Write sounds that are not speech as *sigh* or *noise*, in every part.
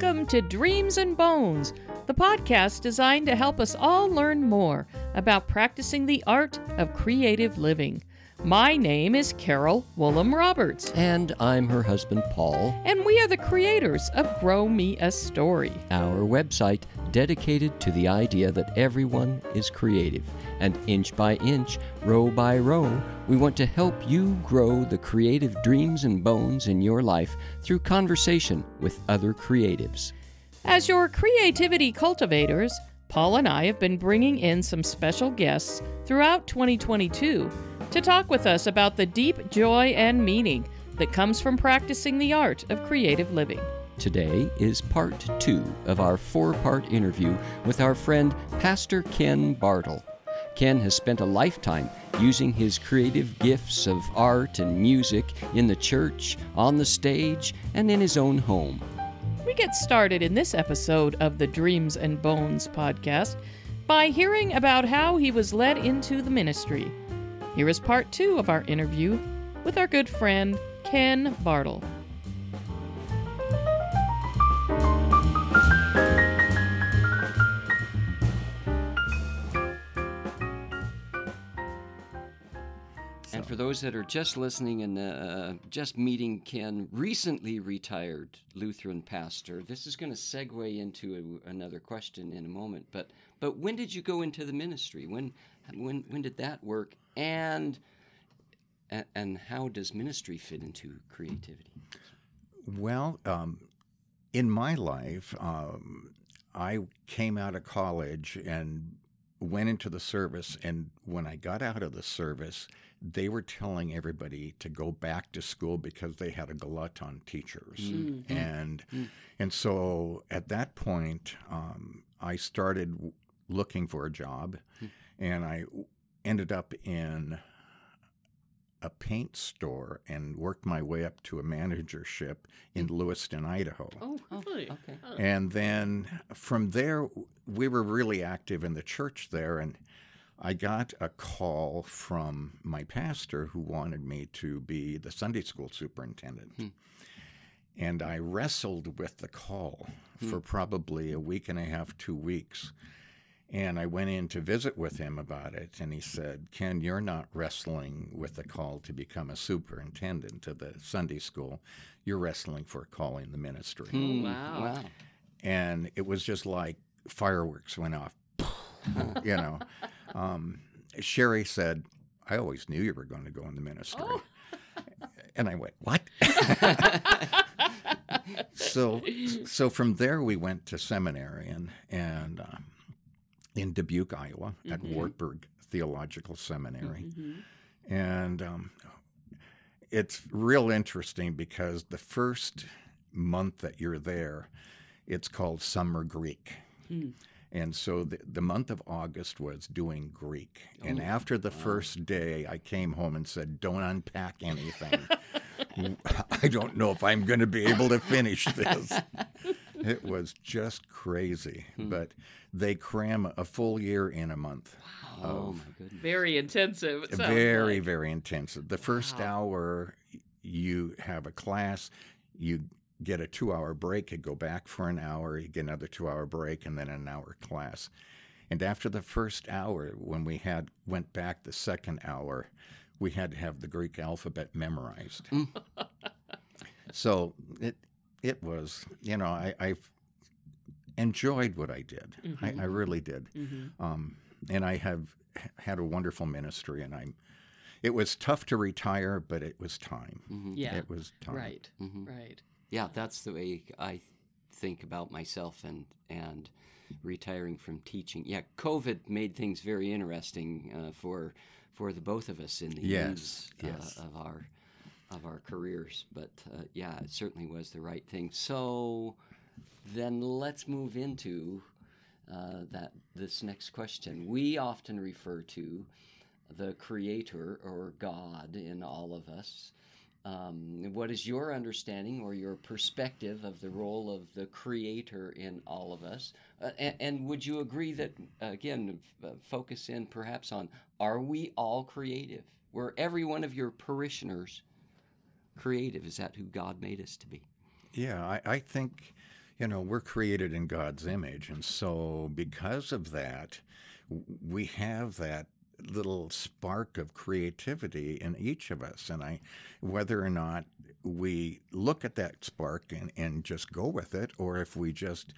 Welcome to Dreams and Bones, the podcast designed to help us all learn more about practicing the art of creative living. My name is Carol Woolham Roberts, And I'm her husband, Paul. and we are the creators of Grow Me a Story. Our website dedicated to the idea that everyone is creative. And inch by inch, row by row, we want to help you grow the creative dreams and bones in your life through conversation with other creatives. As your creativity cultivators, Paul and I have been bringing in some special guests throughout 2022 to talk with us about the deep joy and meaning that comes from practicing the art of creative living. Today is part two of our four part interview with our friend Pastor Ken Bartle. Ken has spent a lifetime using his creative gifts of art and music in the church, on the stage, and in his own home. We get started in this episode of the Dreams and Bones podcast by hearing about how he was led into the ministry. Here is part two of our interview with our good friend Ken Bartle. And for those that are just listening and uh, just meeting Ken, recently retired Lutheran pastor, this is going to segue into a, another question in a moment. But but when did you go into the ministry? When when when did that work? And and, how does ministry fit into creativity? Well, um, in my life, um, I came out of college and went into the service. And when I got out of the service, they were telling everybody to go back to school because they had a glut on teachers. And and so at that point, um, I started looking for a job, and I ended up in a paint store and worked my way up to a managership in mm. Lewiston, Idaho. Oh, oh really? Okay. And then from there, we were really active in the church there. And I got a call from my pastor who wanted me to be the Sunday school superintendent. Hmm. And I wrestled with the call hmm. for probably a week and a half, two weeks. And I went in to visit with him about it, and he said, Ken, you're not wrestling with the call to become a superintendent of the Sunday school. You're wrestling for a call in the ministry. Hmm, wow. Wow. And it was just like fireworks went off. *laughs* you know. Um, Sherry said, I always knew you were going to go in the ministry. And I went, What? *laughs* so, so from there we went to seminary and, and um, in Dubuque, Iowa, at mm-hmm. Wartburg Theological Seminary. Mm-hmm. And um, it's real interesting because the first month that you're there, it's called Summer Greek. Mm. And so the, the month of August was doing Greek. and oh, after the first day, I came home and said, Don't unpack anything. *laughs* *laughs* I don't know if I'm going to be able to finish this. *laughs* it was just crazy. Hmm. But they cram a full year in a month. Wow. Oh my goodness. Very intensive. it Very, like. very intensive. The first hour, you have a class, you get a two hour break, you go back for an hour, you get another two hour break, and then an hour class. And after the first hour, when we had went back the second hour, we had to have the Greek alphabet memorized. Hmm. so it it was, you know, I, I've enjoyed what I did. I, I really did. Um, and I have had a wonderful ministry, and I'm. It was tough to retire, but it was time. Yeah. It was time. Right. Mhm. Right. Yeah, that's the way I think about myself and and retiring from teaching. Yeah, COVID made things very interesting uh, for for the both of us in the Yes, ends yes. uh, of our of our careers. But uh, yeah, it certainly was the right thing. So then let's move into uh, that this next question. We often refer to the Creator or God in all of us. Um, what is your understanding or your perspective of the role of the Creator in all of us? Uh, and, and would you agree that, again, f- uh, focus in perhaps on are we all creative? Were every one of your parishioners creative? Is that who God made us to be? Yeah, I, I think, you know, we're created in God's image. And so, because of that, we have that little spark of creativity in each of us. And I, whether or not we look at that spark and, and just go with it, or if we just,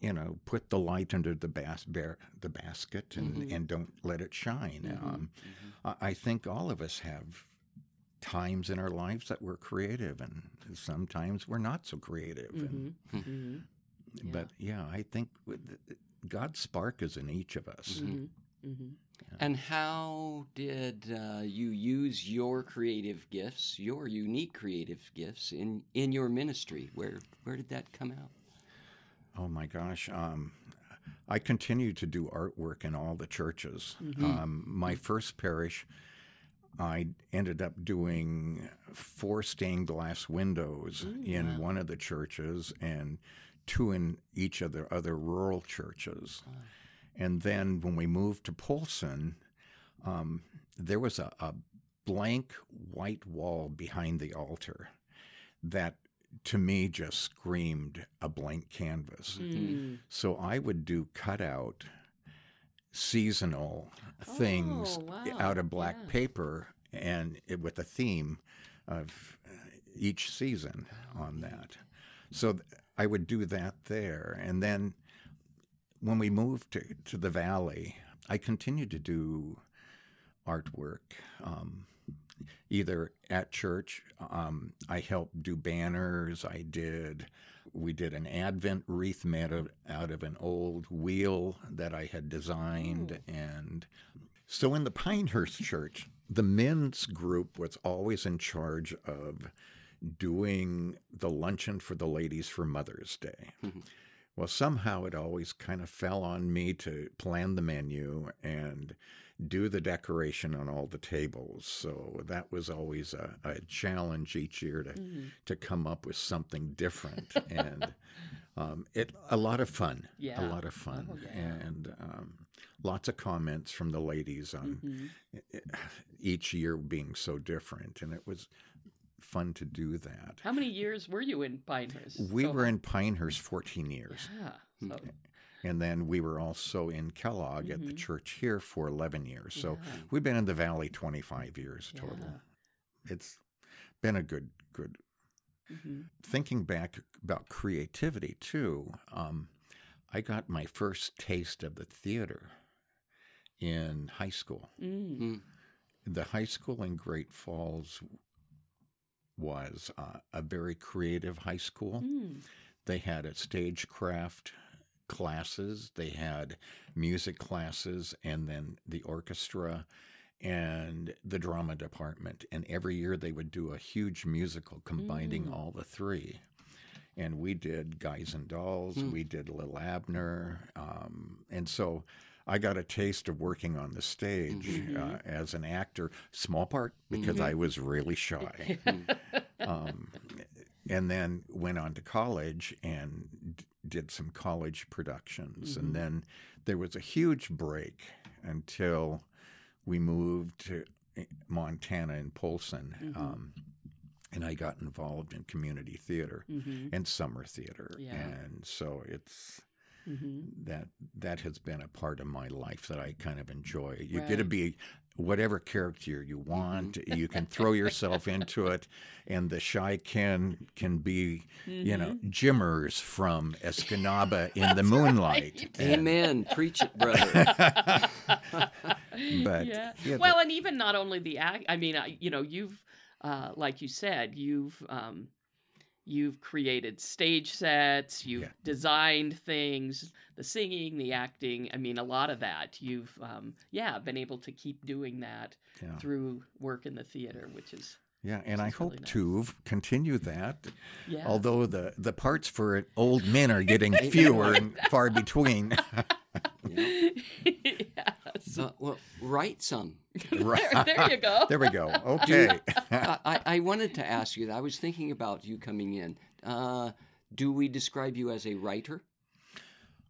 you know, put the light under the, bas- bear, the basket and, mm-hmm. and don't let it shine. Mm-hmm. Um, mm-hmm. I I think all of us have times in our lives that we're creative and sometimes we're not so creative. And, Mm-hmm. *laughs* But yeah, I think with God's spark is in each of us. Mm-hmm. Mm-hmm. And how did uh, you use your creative gifts, your unique creative gifts, in in your ministry? Where where did that come out? Oh my gosh. Um, I continue to do artwork in all the churches. Um, my first parish, I ended up doing four stained glass windows in one of the churches and two in each of the other rural churches. And then when we moved to Polson, um, there was a, a blank white wall behind the altar that to me just screamed a blank canvas. Mm-hmm. So I would do cutout seasonal things Oh, wow. out of black Yeah. paper and it, with a theme of uh, each season on that. So th- I would do that there. And then when we moved to, to the valley, I continued to do artwork. Um, either at church, um, I helped do banners. I did, we did an Advent wreath made of, out of an old wheel that I had designed. And so in the Pinehurst Church, the men's group was always in charge of doing the luncheon for the ladies for Mother's Day. Well, somehow it always kind of fell on me to plan the menu and do the decoration on all the tables. So that was always a, a challenge each year to to come up with something different *laughs* and um, it a lot of fun. Yeah. A lot of fun Oh, yeah. and um, lots of comments from the ladies on Mm-hmm. each year being so different, and it was fun to do that. How many years were you in Pinehurst? We So- were in Pinehurst 14 years. Yeah. So, And then we were also in Kellogg at Mm-hmm. the church here for 11 years. So we've been in the valley 25 years total. It's been a good, good. Mm-hmm. Thinking back about creativity too, um, I got my first taste of the theater in high school. mm. The high school in Great Falls was uh, a very creative high school. Mm. They had a stagecraft classes, they had music classes, and then the orchestra and the drama department. And every year they would do a huge musical combining all the three. And we did Guys and Dolls, we did Lil Abner. Um, and so I got a taste of working on the stage uh, as an actor, small part because I was really shy *laughs* um, and then went on to college and did some college productions. And then there was a huge break until we moved to eh, Montana in Polson. Um, and I got involved in community theater and summer theater. Mm-hmm. Yeah. And so it's Mm-hmm. that that has been a part of my life that I kind of enjoy. You get to be whatever character you want. You can throw yourself into it, and the shy Ken can be, you know, Mm-hmm. Jimmers from Escanaba *laughs* in the moonlight. And- Amen. Preach it, brother. *laughs* but yeah. yeah, Well, and even not only the act. I mean, I, you know, you've, uh, like you said, you've um, you've created stage sets, you've Yeah. designed things, the singing, the acting. I mean, a lot of that. You've, um, yeah, been able to keep doing that Yeah. through work in the theater, which is yeah, and I is really hope nice. to continue that. yeah. Although the the parts for old men are getting *laughs* fewer and far between. *laughs* *laughs* yes. Uh, well, write some. *laughs* *laughs* right. There, there you go. There we go. *laughs* Okay. I, I I wanted to ask you that. I was thinking about you coming in. Uh, do we describe you as a writer?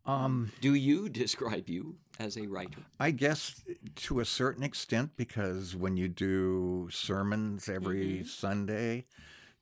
um, Do you describe you as a writer? I guess to a certain extent, because when you do sermons every Sunday,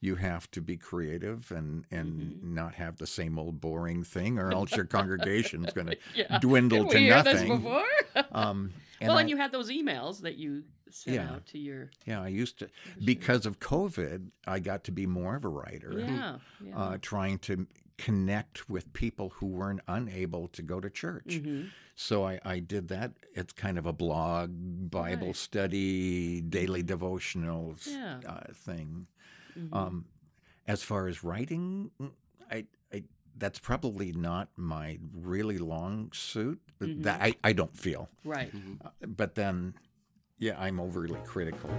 you have to be creative and and Mm-hmm. not have the same old boring thing, or else your congregation's *laughs* going to Yeah. dwindle Did to we hear nothing. this before? *laughs* Um, *laughs* and well, I, and you had those emails that you sent Yeah. out to your. yeah, I used to because of COVID, I got to be more of a writer. Yeah. yeah. uh, trying to connect with people who weren't unable to go to church. Mhm. So I, I did that. It's kind of a blog, Bible Right. study, daily devotionals Yeah. uh, thing. Mhm. Um, as far as writing, mm, I, I that's probably not my really long suit. Mhm. That I, I don't feel. right. Uh, but then, yeah, I'm overly critical.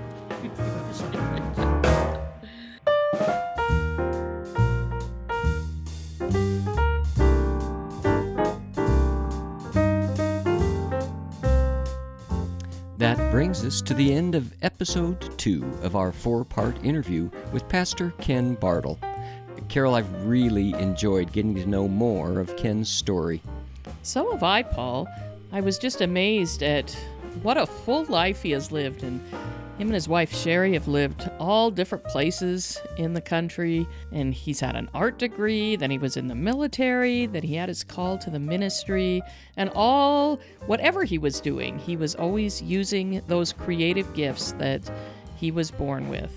*laughs* That brings us to the end of episode two of our four part interview with Pastor Ken Bartle. Carol, I've really enjoyed getting to know more of Ken's story. So have I, Paul. I was just amazed at what a full life he has lived, and him and his wife Sherry have lived all different places in the country. And he's had an art degree, then he was in the military, then he had his call to the ministry, and all whatever he was doing, he was always using those creative gifts that he was born with.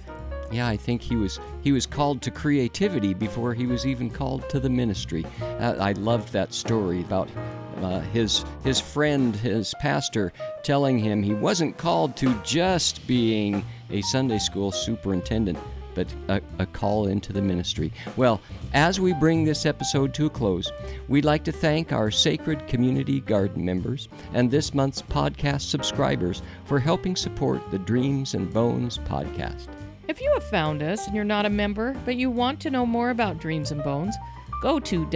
Yeah, I think he was he was called to creativity before he was even called to the ministry. Uh, I loved that story about uh, his his friend, his pastor, telling him he wasn't called to just being a Sunday school superintendent, but a, a call into the ministry. Well, as we bring this episode to a close, we'd like to thank our Sacred Community Garden members and this month's podcast subscribers for helping support the Dreams and Bones podcast. If you have found us and you're not a member, but you want to know more about Dreams and Bones, go to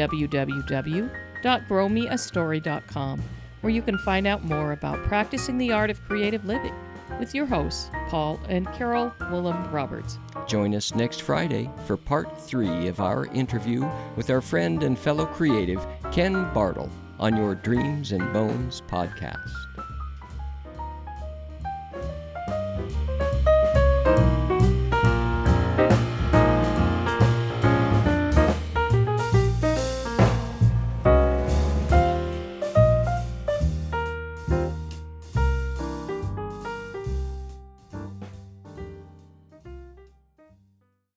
www.growmeastory.com, where you can find out more about practicing the art of creative living with your hosts, Paul and Carol Willem Roberts. Join us next Friday for part three of our interview with our friend and fellow creative, Ken Bartle, on your Dreams and Bones podcast.